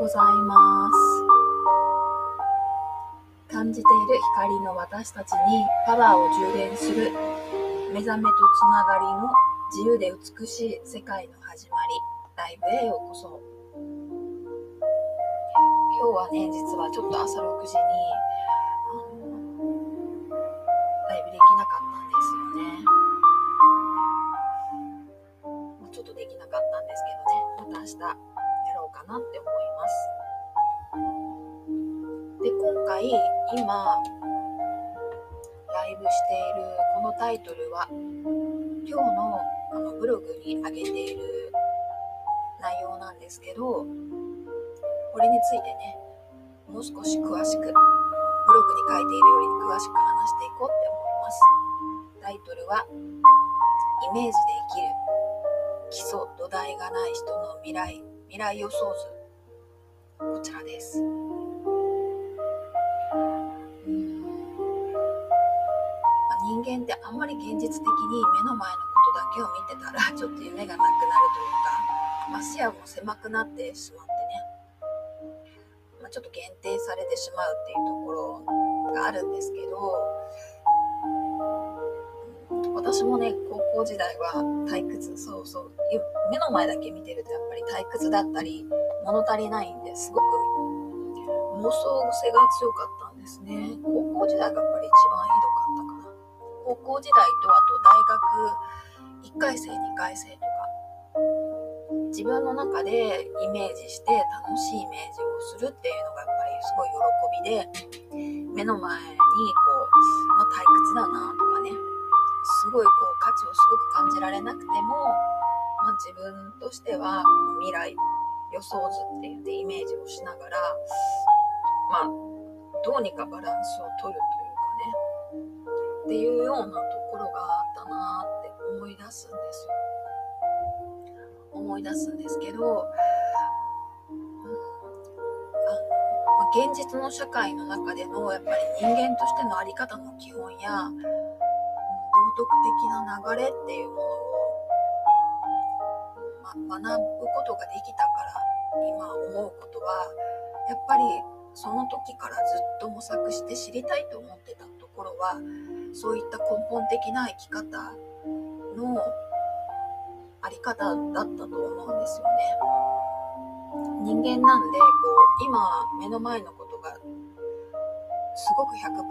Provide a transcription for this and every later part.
ございます。感じている光の私たちにパワーを充電する目覚めとつながりの自由で美しい世界の始まりライブへようこそ。今日はね実はちょっと朝6時にですけどこれについてねもう少し詳しくブログに書いているより詳しく話していこうって思います。タイトルはイメージで生きる基礎土台がない人の未来未来予想図。こちらです。人間ってあんまり現実的に目の前のことだけを見てたらちょっと夢がなくなるというか、まあ、視野も狭くなってしまってね、まあ、ちょっと限定されてしまうっていうところがあるんですけど私もね高校時代は退屈そうそう目の前だけ見てるとやっぱり退屈だったり物足りないんです。ごく妄想癖が強かったんですね。高校時代がやっぱり一番ひどかったかな。高校時代とあと大学1回生2回生。と自分の中でイメージして楽しいイメージをするっていうのがやっぱりすごい喜びで目の前にこう、まあ、退屈だなとかねすごいこう価値をすごく感じられなくても、まあ、自分としてはこの未来予想図って言ってイメージをしながらまあどうにかバランスを取るというかねっていうようなところがあったなって思い出すんですよ。思い出すんですけど、うん、あのま現実の社会の中でのやっぱり人間としての在り方の基本や道徳的な流れっていうものを、ま、学ぶことができたから今思うことはやっぱりその時からずっと模索して知りたいと思ってたところはそういった根本的な生き方のあり方だったと思うんですよね。人間なんでこう今目の前のことがすごく100%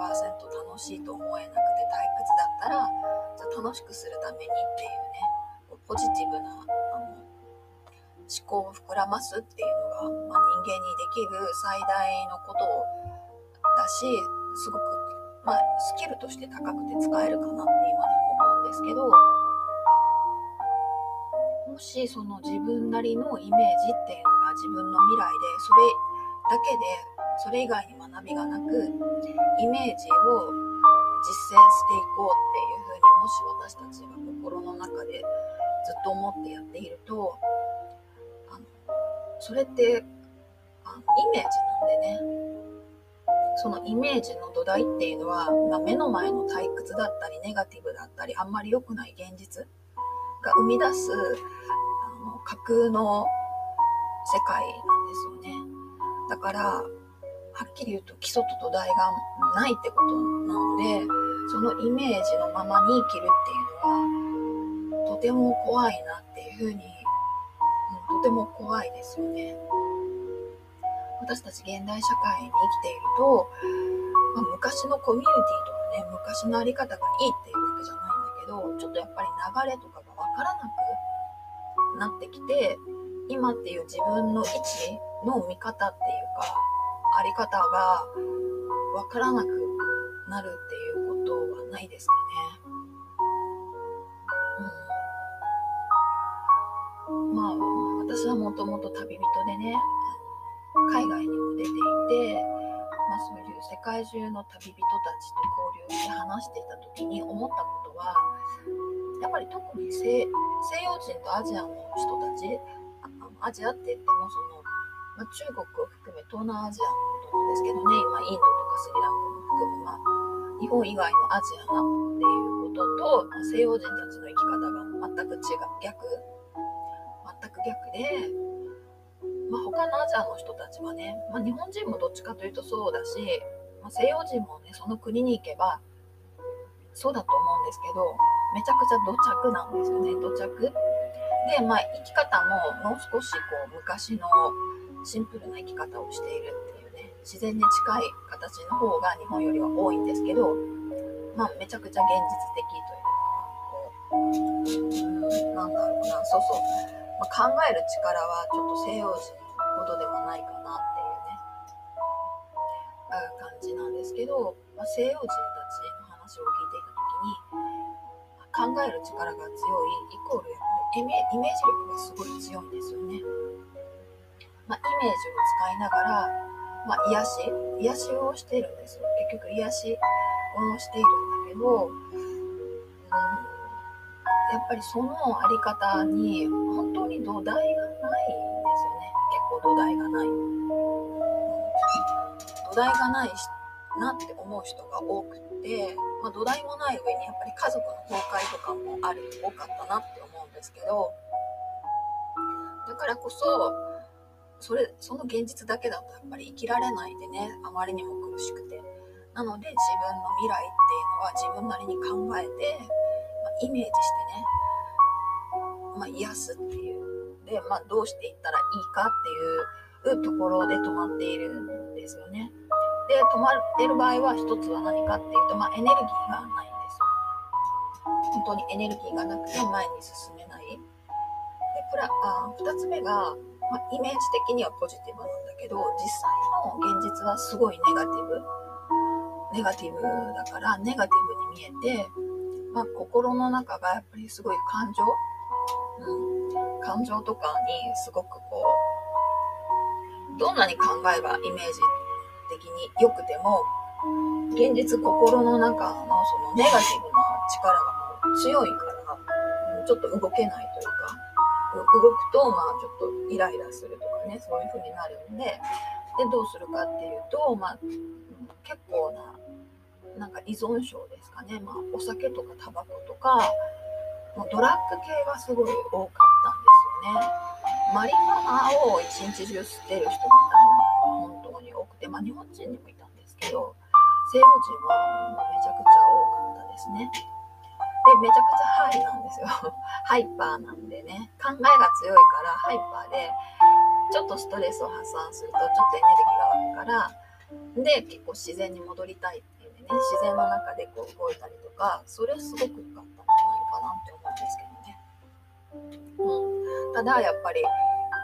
楽しいと思えなくて退屈だったらじゃ楽しくするためにっていうねポジティブなあの思考を膨らますっていうのが、まあ、人間にできる最大のことだしすごくまあ、スキルとして高くて使えるかなって今でも思うんですけど、もしその自分なりのイメージっていうのが自分の未来で、それだけで、それ以外に学びがなく、イメージを実践していこうっていうふうに、もし私たちが心の中でずっと思ってやっていると、あのそれってあのイメージなんでね、そのイメージの土台っていうのは、まあ、目の前の退屈だったりネガティブだったりあんまり良くない現実が生み出すあの架空の世界なんですよねだからはっきり言うと基礎と土台がないってことなのでそのイメージのままに生きるっていうのはとても怖いなっていうふうに、うん、とても怖いですよね。私たち現代社会に生きていると、まあ、昔のコミュニティとかね、昔のあり方がいいっていうわけじゃないんだけど、ちょっとやっぱり流れとかからなくなってきて、今っていう自分の位置の見方っていうか、あり方がわからなくなるっていうことはないですかね。うん、まあ、私はもともと旅人でね、海外にも出ていて、まあ、そういう世界中の旅人たちと交流して話していた時に思ったことはやっぱり特に西洋人とアジアの人たちあアジアって言ってもその、ま、中国を含め東南アジアのことなんですけどね今インドとかスリランカも含む、ま、日本以外のアジアなっていうことと、ま、西洋人たちの生き方が全く違う逆全く逆でま、他のアジアの人たちはね、ま、日本人もどっちかというとそうだし、ま、西洋人もねその国に行けばそうだと思うんですけどめちゃくちゃ土着なんですよね土着。でまあ生き方ももう少しこう昔のシンプルな生き方をしているっていうね自然に近い形の方が日本よりは多いんですけどまあめちゃくちゃ現実的というかこう、うん、なんだろうなそうそう、まあ、考える力はちょっと西洋人ほどではないかなっていうね感じなんですけど、まあ、西洋人考える力が強いイコールやっぱりイメージ力がすごい強いんですよね。まあ、イメージを使いながら、まあ、癒し癒しをしているんですよ。結局癒しをしているんだけど、うん、やっぱりそのあり方に本当に土台がないんですよね。結構土台がない、土台がないなって思う人が多くて、まあ、土台もない上にやっぱり家族の崩壊とかもある多かったなって思うんですけどだからこそそれその現実だけだとやっぱり生きられないでねあまりにも苦しくて。なので自分の未来っていうのは自分なりに考えて、まあ、イメージしてね、まあ、癒すっていう。で、まあ、どうしていったらいいかっていうところで止まっているんですよね。で止まってる場合は一つは何かっていうと、まあ、エネルギーがないんです本当にエネルギーがなくて前に進めない。でプラあ2つ目がまあ、イメージ的にはポジティブなんだけど実際の現実はすごいネガティブ。ネガティブだからネガティブに見えて、まあ、心の中がやっぱりすごい感情、うん、感情とかにすごくこうどんなに考えがイメージ的に良くても現実心の中のそのネガティブな力がもう強いからちょっと動けないというか動くと、まあ、ちょっとイライラするとかね、そういう風になるんで、で、どうするかっていうと、まあ、結構な、なんか依存症ですかね。まあ、お酒とかタバコとか、もうドラッグ系がすごい多かったんですよね。マリファナを一日中吸ってる人みたいまあ、日本人にもいたんですけど、西洋人はめちゃくちゃ多かったですね。で、めちゃくちゃハイなんですよ。ハイパーなんでね、考えが強いからハイパーで、ちょっとストレスを発散すると、ちょっとエネルギーが湧くから、で、結構自然に戻りたいっていうね、自然の中でこう動いたりとか、それすごく良かったんじゃないかなって思うんですけどね。うん。ただ、やっぱり、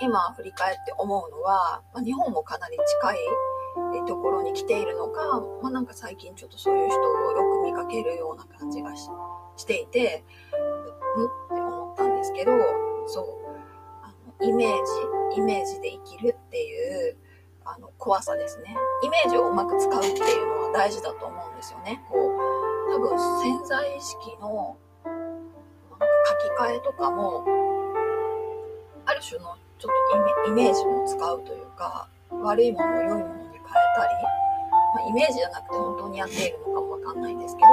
今振り返って思うのは、まあ、日本もかなり近いところに来ているのか、まあ、なんか最近ちょっとそういう人をよく見かけるような感じがししていて、んって思ったんですけど、そう、あのイメージ、イメージで生きるっていうあの怖さですね。イメージをうまく使うっていうのは大事だと思うんですよね。こう、多分潜在意識のなんか書き換えとかも、ある種のちょっとイメージも使うというか、悪いもの良いものたり、まあ、イメージじゃなくて本当にやっているのかもわかんないんですけど、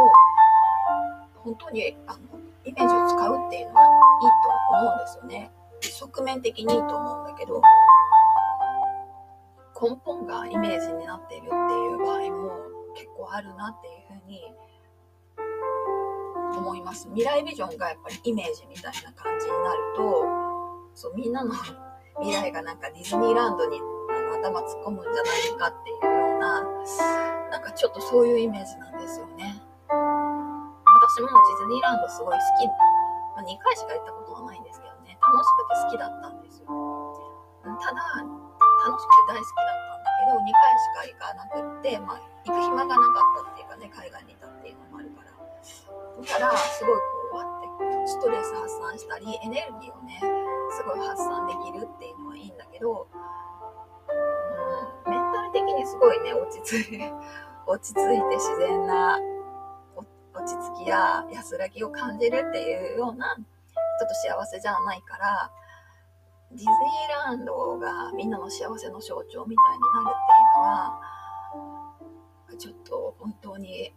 本当にあのイメージを使うっていうのはいいと思うんですよね。側面的にいいと思うんだけど、根本がイメージになっているっていう場合も結構あるなっていうふうに思います。未来ビジョンがやっぱりイメージみたいな感じになると、そうみんなの未来がなんかディズニーランドに頭突っ込むんじゃないかっていうような、なんかちょっとそういうイメージなんですよね。私もディズニーランドすごい好き、まあ、2回しか行ったことはないんですけどね、楽しくて好きだったんですよ。ただ、楽しくて大好きだったんだけど、2回しか行かなくって、まあ、行く暇がなかったっていうかね、海外にいたっていうのもあるから。だから、すごいこう、わって、ストレス発散したり、エネルギーをね、すごい発散できるっていうのはいいんだけど、的にすごいね、落ち着いて、落ち着いて自然な落ち着きや安らぎを感じるっていうようなちょっと幸せじゃないからディズニーランドがみんなの幸せの象徴みたいになるっていうのはちょっと本当に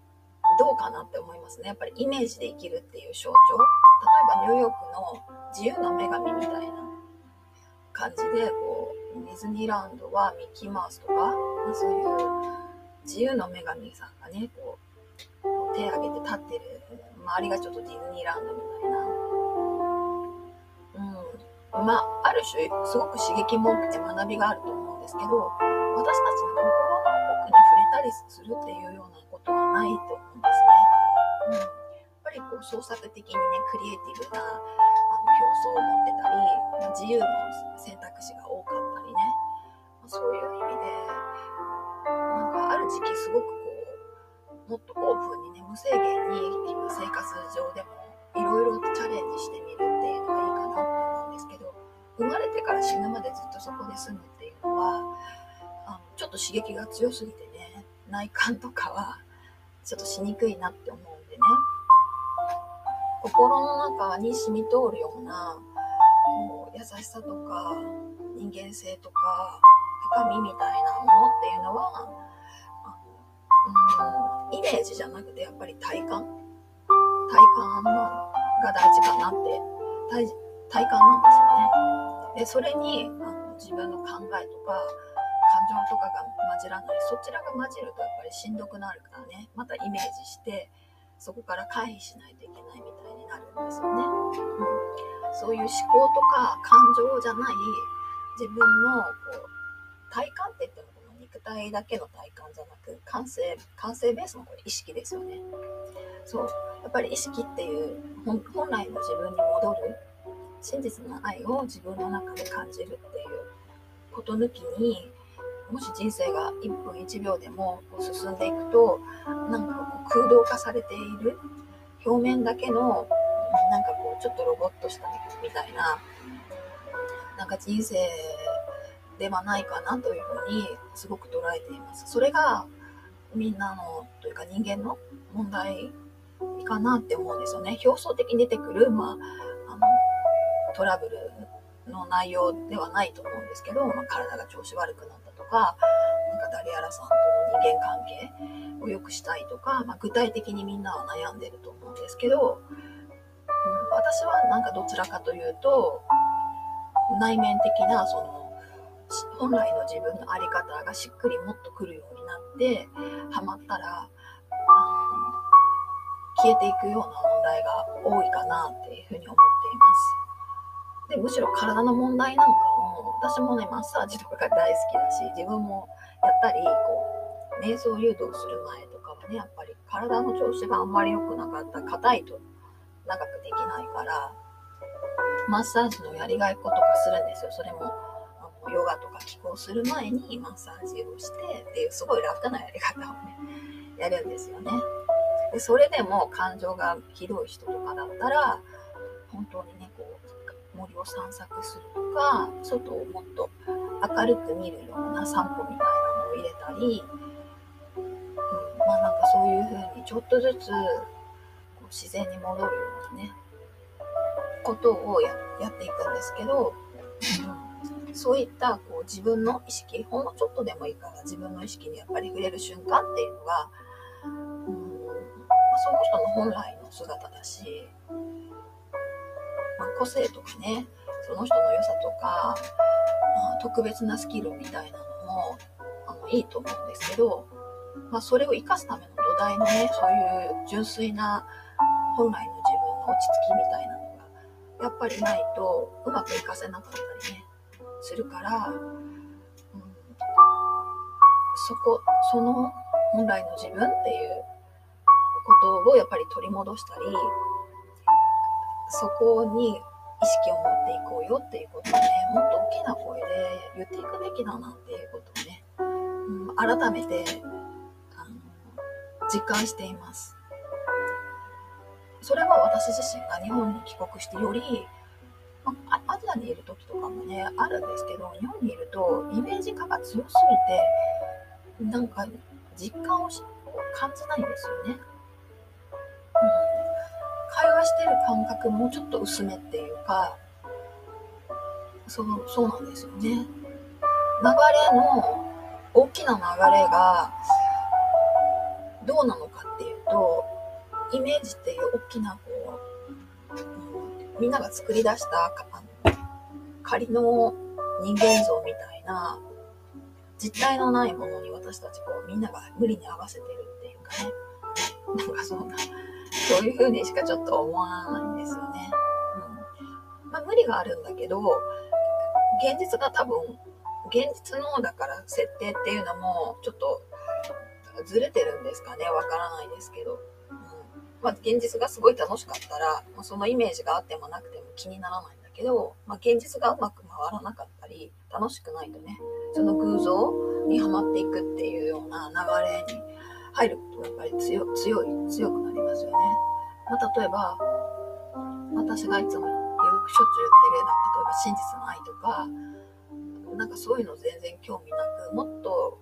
どうかなって思いますね。やっぱりイメージで生きるっていう象徴。例えばニューヨークの自由の女神みたいな感じでこうディズニーランドはミッキーマウスとか、まあ、そういう自由の女神さんがね、こう、手を挙げて立ってる、周りがちょっとディズニーランドみたいな。うん。まあ、ある種、すごく刺激も多くて学びがあると思うんですけど、私たちの心の奥に触れたりするっていうようなことはないと思うんですね。うん。やっぱりこう創作的にね、クリエイティブなあの競争を持ってたり、自由の選択肢が多かったりね。まあ、そういう意味で、時期すごくこう、もっとオープンにね、無制限に生活上でもいろいろチャレンジしてみるっていうのがいいかなと思うんですけど、生まれてから死ぬまでずっとそこで住むっていうのは、あのちょっと刺激が強すぎてね、内観とかはちょっとしにくいなって思うんでね、心の中に染み通るようなこう優しさとか人間性とか深みみたいなものっていうのは、イメージじゃなくてやっぱり体感？体感が大事かなって。体体感なんですよね。でそれにあの自分の考えとか感情とかが混じらない。そちらが混じるとやっぱりしんどくなるからね。またイメージしてそこから回避しないといけないみたいになるんですよね、うん、そういう思考とか感情じゃない自分のこう体感って言っても体だけの体感じゃなく感性感性ベースのこれ意識ですよね。そう。やっぱり意識っていう本来の自分に戻る真実の愛を自分の中で感じるっていうこと抜きにもし人生が1分1秒でもこう進んでいくとなんかこう空洞化されている表面だけのなんかこうちょっとロボットしたみたいななんか人生ではないかなというふうにすごく捉えています。それがみんなのというか人間の問題かなって思うんですよね。表層的に出てくる、まあ、あのトラブルの内容ではないと思うんですけど、まあ、体が調子悪くなったとか、なんか誰やらさんとの人間関係を良くしたいとか、まあ、具体的にみんなは悩んでると思うんですけど、うん、私はなんかどちらかというと、内面的なその本来の自分の在り方がしっくりもっとくるようになってハマったら、消えていくような問題が多いかなっていうふうに思っています。でむしろ体の問題なんかも私もねマッサージとかが大好きだし自分もやったりこう瞑想誘導する前とかはねやっぱり体の調子があんまり良くなかった硬いと長くできないからマッサージのやりがいことかするんですよそれもヨガとか気候する前にマッサージをしてっていうすごい楽なやり方をね、やるんですよね。でそれでも感情がひどい人とかだったら、本当にね、こう、森を散策するとか、外をもっと明るく見るような散歩みたいなのを入れたり、うん、まあなんかそういう風にちょっとずつこう自然に戻るようなね、ことをやっていくんですけど、うんそういったこう自分の意識、ほんのちょっとでもいいから自分の意識にやっぱり触れる瞬間っていうのが、うん、その人の本来の姿だし、まあ、個性とかね、その人の良さとか、まあ、特別なスキルみたいなのもあのいいと思うんですけど、まあ、それを生かすための土台のね、そういう純粋な本来の自分の落ち着きみたいなのが、やっぱりないとうまく活かせなかったりね、するから、うん、そこその本来の自分っていうことをやっぱり取り戻したりそこに意識を持っていこうよっていうことをねもっと大きな声で言っていくべきだなっていうことをね、うん、改めてあの実感しています。それは私自身が日本に帰国してよりまあ、アジアにいる時とかもね、あるんですけど、日本にいるとイメージ化が強すぎて、なんか実感を感じないんですよね。うん。会話してる感覚もちょっと薄めっていうか、そうそうなんですよね。流れの、大きな流れがどうなのかっていうと、イメージっていう大きなこう、みんなが作り出した仮の人間像みたいな実体のないものに私たちこうみんなが無理に合わせてるっていうかね。なんかそんなそういう風にしかちょっと思わないんですよね。うん。まあ、無理があるんだけど現実が多分現実のだから設定っていうのもちょっとずれてるんですかね。わからないですけど、まあ、現実がすごい楽しかったら、まあ、そのイメージがあってもなくても気にならないんだけど、まあ、現実がうまく回らなかったり楽しくないとねその偶像にはまっていくっていうような流れに入ることがやっぱり強強い強くなりますよね。まあ、例えば私がいつもよくしょっちゅう言ってるような例えば真実の愛とかなんかそういうの全然興味なくもっと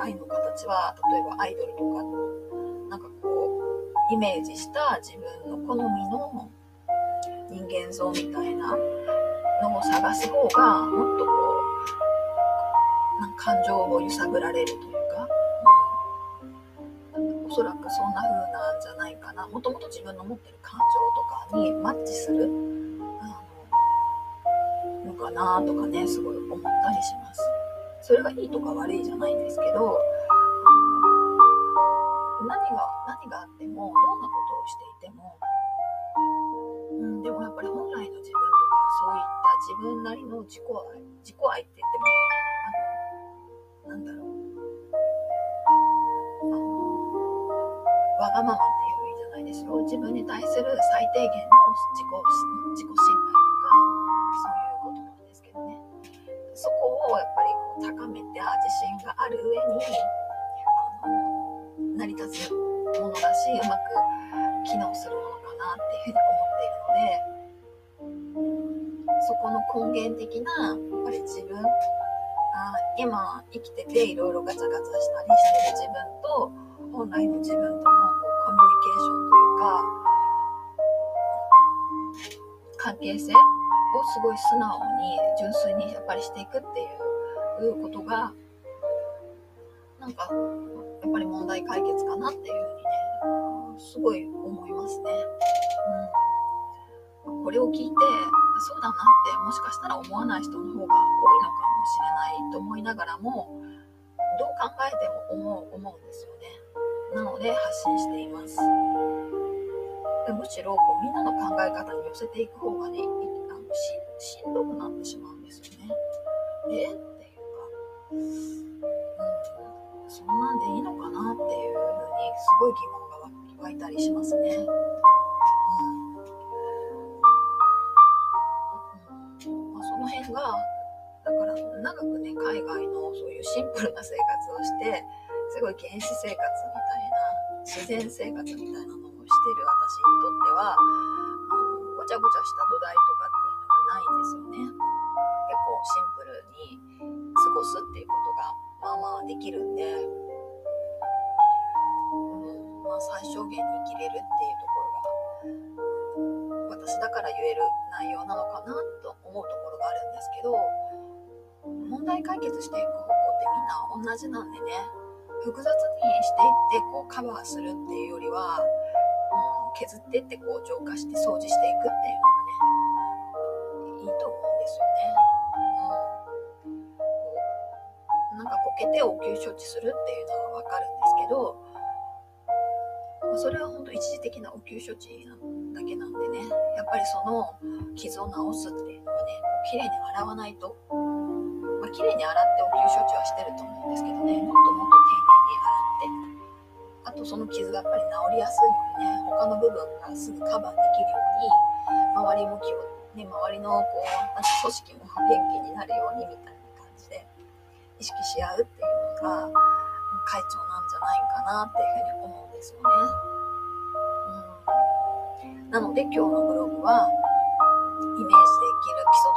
愛の形は例えばアイドルとかイメージした自分の好みの人間像みたいなのを探す方がもっとこうなんか感情を揺さぶられるというか、うん、おそらくそんな風なんじゃないかな。もともと自分の持ってる感情とかにマッチするのかなとかねすごい思ったりします。それがいいとか悪いじゃないんですけど何が何があっても分なりの自己愛自己愛って言ってもあのなんだろうあのわがままっていう意味じゃないですよ自分に対する最低限の自己自己信頼とかそういうことなんですけどね。そこをやっぱり高めて自信がある上にあの成り立つものだしうまく機能する根源的なやっぱり自分あ今生きてていろいろガチャガチャしたりしてる自分と本来の自分とのこうコミュニケーションというか関係性をすごい素直に純粋にやっぱりしていくっていうことがなんかやっぱり問題解決かなっていうふうにねすごい思いますね。うん、これを聞いてそうだなってもしかしたら思わない人の方が多いのかもしれないと思いながらもどう考えても思う思うんですよね。なので発信しています。むしろこうみんなの考え方に寄せていく方がねししんどくなってしまうんですよね。え？っていうか、うん、そんなんでいいのかなっていうふうにすごい疑問が湧いたりしますね。うんまあ、その辺がだから長くね海外のそういうシンプルな生活をしてすごい原始生活みたいな自然生活みたいなのをしてる私にとってはあのごちゃごちゃした土台とかないんですよね。結構シンプルに過ごすっていうことがまあまあできるんで、うん、まあ最小限に生きれるっていうところが私だから言える内容なのかなと思うところがあるんですけど問題解決していく方向ってみんな同じなんでね。複雑にしていってこうカバーするっていうよりは、うん、削ってってこう浄化して掃除していくっていうのがねいいと思うんですよね。うん、なんかこけて応急処置するっていうのはわかるんですけど、それは本当一時的な応急処置だけなんでね、やっぱりその傷を治すっていうのはね、綺麗に洗わないと、まあ、綺麗に洗って応急処置はしてると思うんですけどね、もっともっと丁寧に洗って、あとその傷がやっぱり治りやすいようにね、他の部分がすぐカバーできるように、周りも気をね、周りのこうなんか組織も元気になるようにみたいな感じで意識し合うっていうのが会長なんじゃないかなっていうふうに思うんですよね。なので今日のブログはイメージで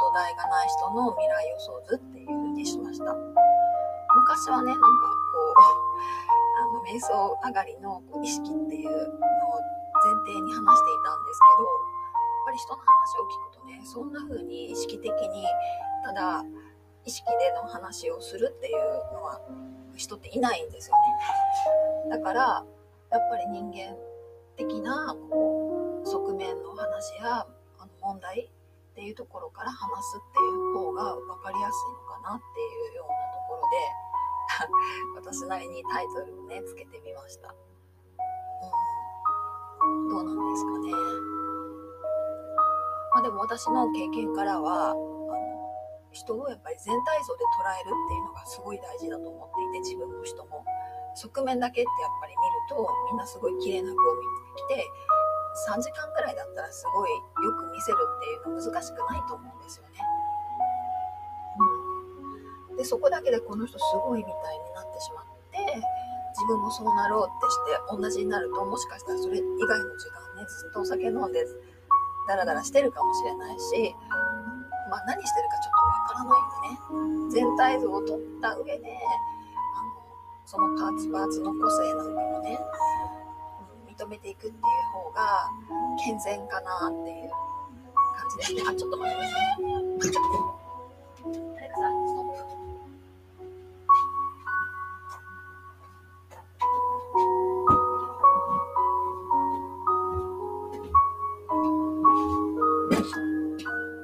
きる基礎土台がない人の未来予想図っていうふうにしました。昔はね、なんかこう、あの、瞑想上がりの意識っていうのを前提に話していたんですけどやっ、ぱり人の話を聞くとねそんな風に意識的にただ意識での話をするっていうのは人っていないんですよねだからやっぱり人間的なこう側面の話や問題っていうところから話すっていう方が分かりやすいのかなっていうようなところで 私なりにタイトルをねつけてみました、うん、どうなんですかね。まあでも私の経験からはあの人をやっぱり全体像で捉えるっていうのがすごい大事だと思っていて自分も人も。側面だけってやっぱり見るとみんなすごい綺麗な服を見てきて3時間ぐらいだったらすごいよく見せるっていうの難しくないと思うんですよね。うん、でそこだけでこの人すごいみたいになってしまって自分もそうなろうってして同じになるともしかしたらそれ以外の時間ねずっとお酒飲んでダラダラしてるかもしれないし、まあ、何してるかちょっとわからないんでね全体像を取った上であのそのパーツパーツの個性なんかもね認めていくっていう方が健全かなっていう感じですね。あ、ちょっと待ってください。誰かさん、ストップ。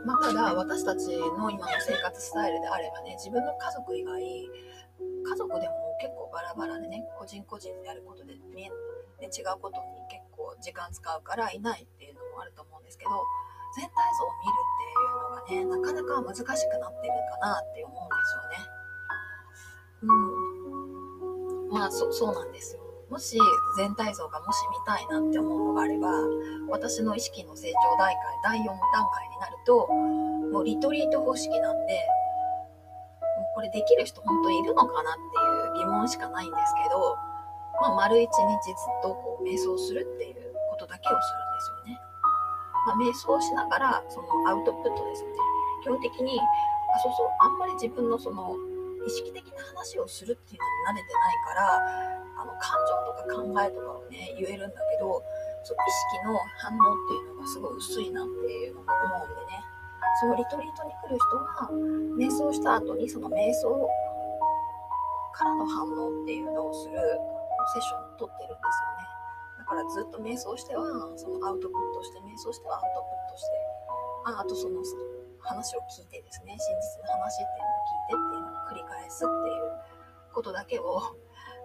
まあ、ただ私たちの今の生活スタイルであればね自分の家族以外家族でも結構バラバラでね個人個人でやることで見えで違うことに結構時間使うからいないっていうのもあると思うんですけど全体像を見るっていうのがねなかなか難しくなってるかなって思うんですよね。うん、まあそそうなんですよ。もし全体像がもし見たいなって思うのがあれば私の意識の成長段階第4段階になるともうリトリート方式なんでこれできる人本当にいるのかなっていう疑問しかないんですけどまあ、丸一日ずっとこう瞑想するっていうことだけをするんですよね。まあ、瞑想しながらそのアウトプットですよね。基本的にあそうそうあんまり自分のその意識的な話をするっていうのに慣れてないからあの感情とか考えとかをね言えるんだけどその意識の反応っていうのがすごい薄いなっていうのを思うんでねそのリトリートに来る人は瞑想した後にその瞑想からの反応っていうのをするセッションを取ってるんですよね。だからずっと瞑想しては、そのアウトプットして、瞑想してはアウトプットして、ああとその話を聞いてですね、真実の話っていうのを聞いてっていうのを繰り返すっていうことだけを、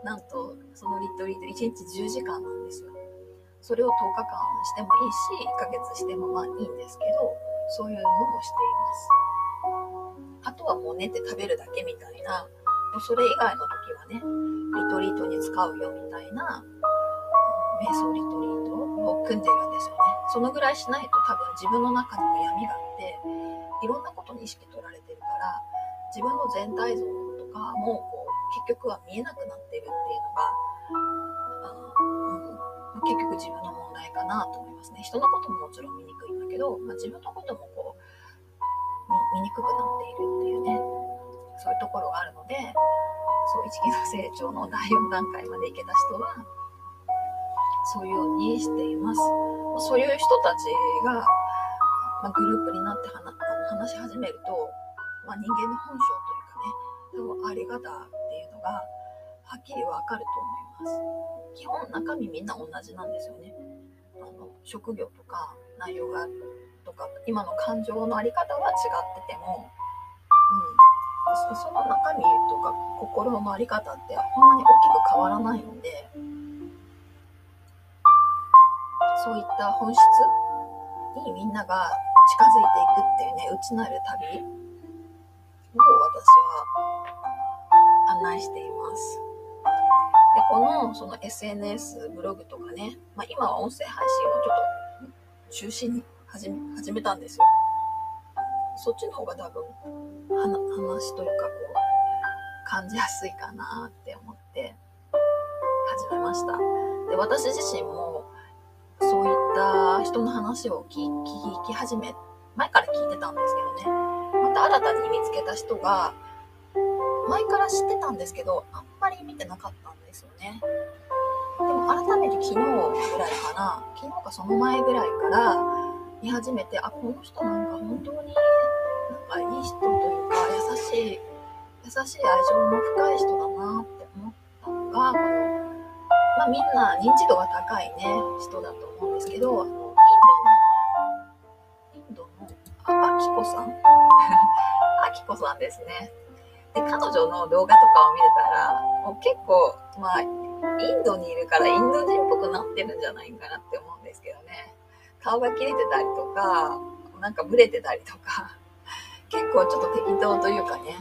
なんとそのリトリート1日10時間なんですよ。それを10日間してもいいし、1ヶ月してもまあいいんですけど、そういうのもしています。あとはもう寝て食べるだけみたいな、それ以外の時はね、リトリートに使うよみたいな、瞑想リトリートを組んでるんですよね。そのぐらいしないと多分自分の中にも闇があって、いろんなことに意識取られてるから、自分の全体像とかもこう結局は見えなくなってるっていうのが、うん、結局自分の問題かなと思いますね。人のことももちろん見にくいんだけど、まあ、自分のこともこう見にくくなっているっていうね、そういうところがあるので、そう一期の成長の第4段階まで行けた人はそういうようにしています。そういう人たちが、まあ、グループになって話話し始めると、まあ、人間の本性というかね多分あり方っていうのがはっきりわかると思います。基本中身みんな同じなんですよね。あの職業とか内容がとか今の感情のあり方は違ってても、その中身とか心の在り方ってほんまに大きく変わらないのでそういった本質にみんなが近づいていくっていうね内なる旅を私は案内しています。でこのその SNS ブログとかね、まあ、今は音声配信をちょっと中心に始め始めたんですよ。そっちの方が多分話というかこう感じやすいかなって思って始めました。で私自身もそういった人の話を聞き始め前から聞いてたんですけどね。また新たに見つけた人が前から知ってたんですけどあんまり見てなかったんですよね。でも改めて昨日ぐらいかな。昨日かその前ぐらいから見始めてあこの人なんか本当にいい人というか優しい優しい愛情の深い人だなって思ったのがこの、まあ、みんな認知度が高いね人だと思うんですけどあのインドのインドのああきこさん？あきこさんですねで、彼女の動画とかを見てたら、もう結構、まあ、インドにいるからインド人っぽくなってるんじゃないかなって思うんですけどね。顔が切れてたりとか、なんかブレてたりとか、結構ちょっと適当というかね、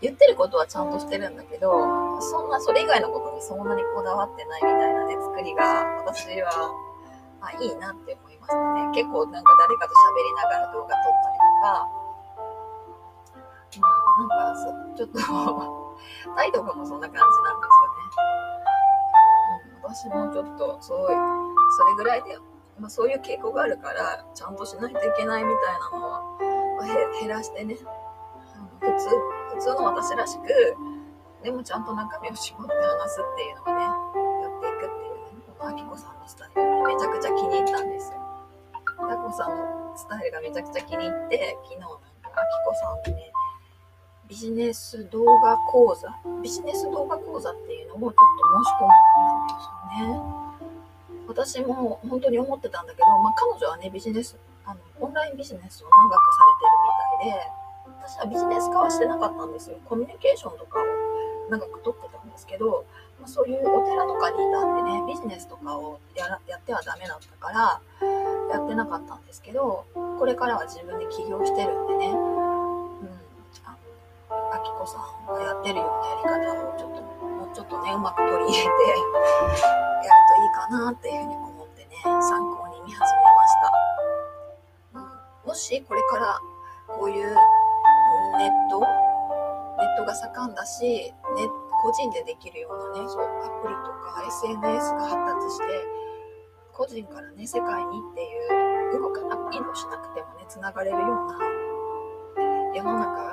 言ってることはちゃんとしてるんだけど、そんな、それ以外のことにそんなにこだわってないみたいなね、作りが、私は、まあいいなって思いましたね。結構なんか誰かと喋りながら動画撮ったりとか、うん、なんかそ、ちょっとタイとかもそんな感じなんですよね。うん、私もちょっと、そう、それぐらいで、まあそういう傾向があるから、ちゃんとしないといけないみたいなのは、減らしてね、普通、普通の私らしく、でもちゃんと中身を絞って話すっていうのをね、やっていくっていうね、このあきこさんのスタイルめちゃくちゃ気に入ったんですよ。あきこさんのスタイルがめちゃくちゃ気に入って、昨日なんかあきこさんのね、ビジネス動画講座、ビジネス動画講座っていうのをちょっと申し込んだんですよね。私も本当に思ってたんだけど、まあ、彼女はね、ビジネス、あの、オンラインビジネスを長くされてるみたいで、私はビジネス化はしてなかったんですよ。コミュニケーションとかを長く取ってたんですけど、まあ、そういうお寺とかにいたんでね、ビジネスとかをやらやってはダメだったから、やってなかったんですけど、これからは自分で起業してるんでね、うん、あの、あきこさんがやってるようなやり方をちょっと、もうちょっとね、うまく取り入れて、やるといいかなっていうふうに思ってね、参考に見始めました。もしこれからこういうネットネットが盛んだし、ね、個人でできるようなね、そう、アプリとか SNS が発達して、個人からね、世界にっていう、動かなく、移動しなくてもね、繋がれるような世の中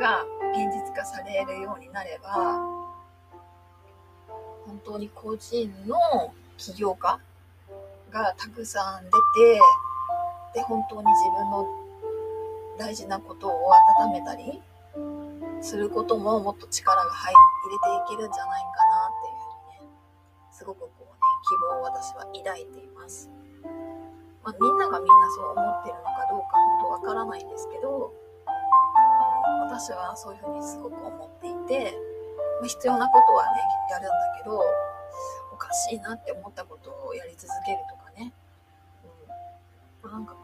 が現実化されるようになれば、本当に個人の起業家がたくさん出て、で、本当に自分の大事なことを温めたりすることももっと力が入れていけるんじゃないかなっていうふうにね、すごくこうね、希望を私は抱いています。まあ、みんながみんなそう思ってるのかどうか本当わからないんですけど、私はそういうふうにすごく思っていて、ま、必要なことはね、やるんだけど、おかしいなって思ったことをやり続けるとかね、うん、なんか、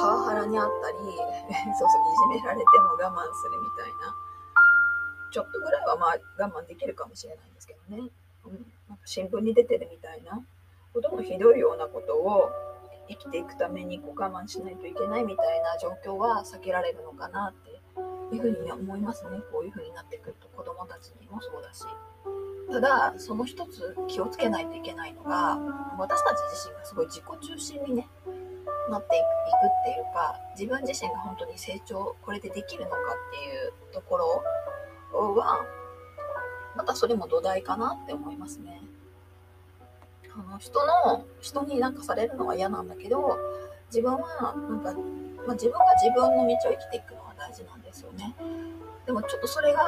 パワハラにあったり、そうそう、いじめられても我慢するみたいな、ちょっとぐらいはまあ我慢できるかもしれないんですけどね。うん、なんか新聞に出てるみたいな、ほとてもひどいようなことを生きていくためにこう我慢しないといけないみたいな状況は避けられるのかなっていうふうに、思いますね。こういうふうになってくると子供たちにもそうだし。ただ、その一つ気をつけないといけないのが、私たち自身がすごい自己中心にね、なっていくっていうか自分自身が本当に成長これでできるのかっていうところはまたそれも土台かなって思いますね。あの人の人になんかされるのは嫌なんだけど自分はなんか、まあ、自分が自分の道を生きていくのは大事なんですよね。でもちょっとそれが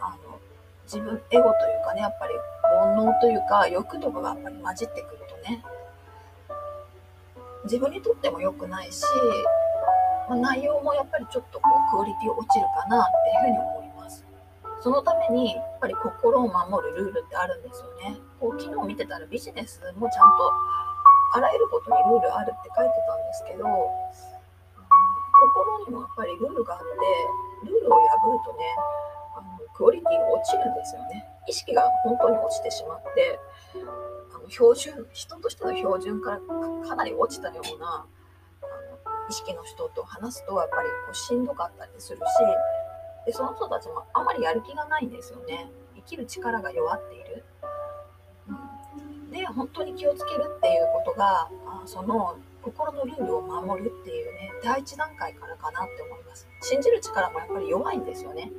あの自分エゴというかねやっぱり煩悩というか欲とかがやっぱり混じってくるとね自分にとっても良くないし、まあ、内容もやっぱりちょっとこうクオリティ落ちるかなっていうふうに思います。そのためにやっぱり心を守るルールってあるんですよね。こう昨日見てたらビジネスもちゃんとあらゆることにルールあるって書いてたんですけど、心にもやっぱりルールがあって、ルールを破るとね、あのクオリティが落ちるんですよね。意識が本当に落ちてしまって、標準、人としての標準からかなり落ちたようなあの意識の人と話すとやっぱりこうしんどかったりするし、でその人たちもあまりやる気がないんですよね。生きる力が弱っている。で、本当に気をつけるっていうことが、あその心のルールを守るっていうね、第一段階からかなって思います。信じる力もやっぱり弱いんですよね。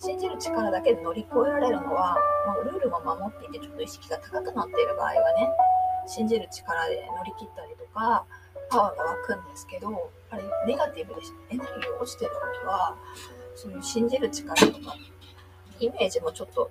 信じる力だけで乗り越えられるのは、まあ、ルールも守っていてちょっと意識が高くなっている場合はね信じる力で乗り切ったりとかパワーが湧くんですけどあれネガティブでエネルギーが落ちてる時はそういう信じる力とかイメージもちょっと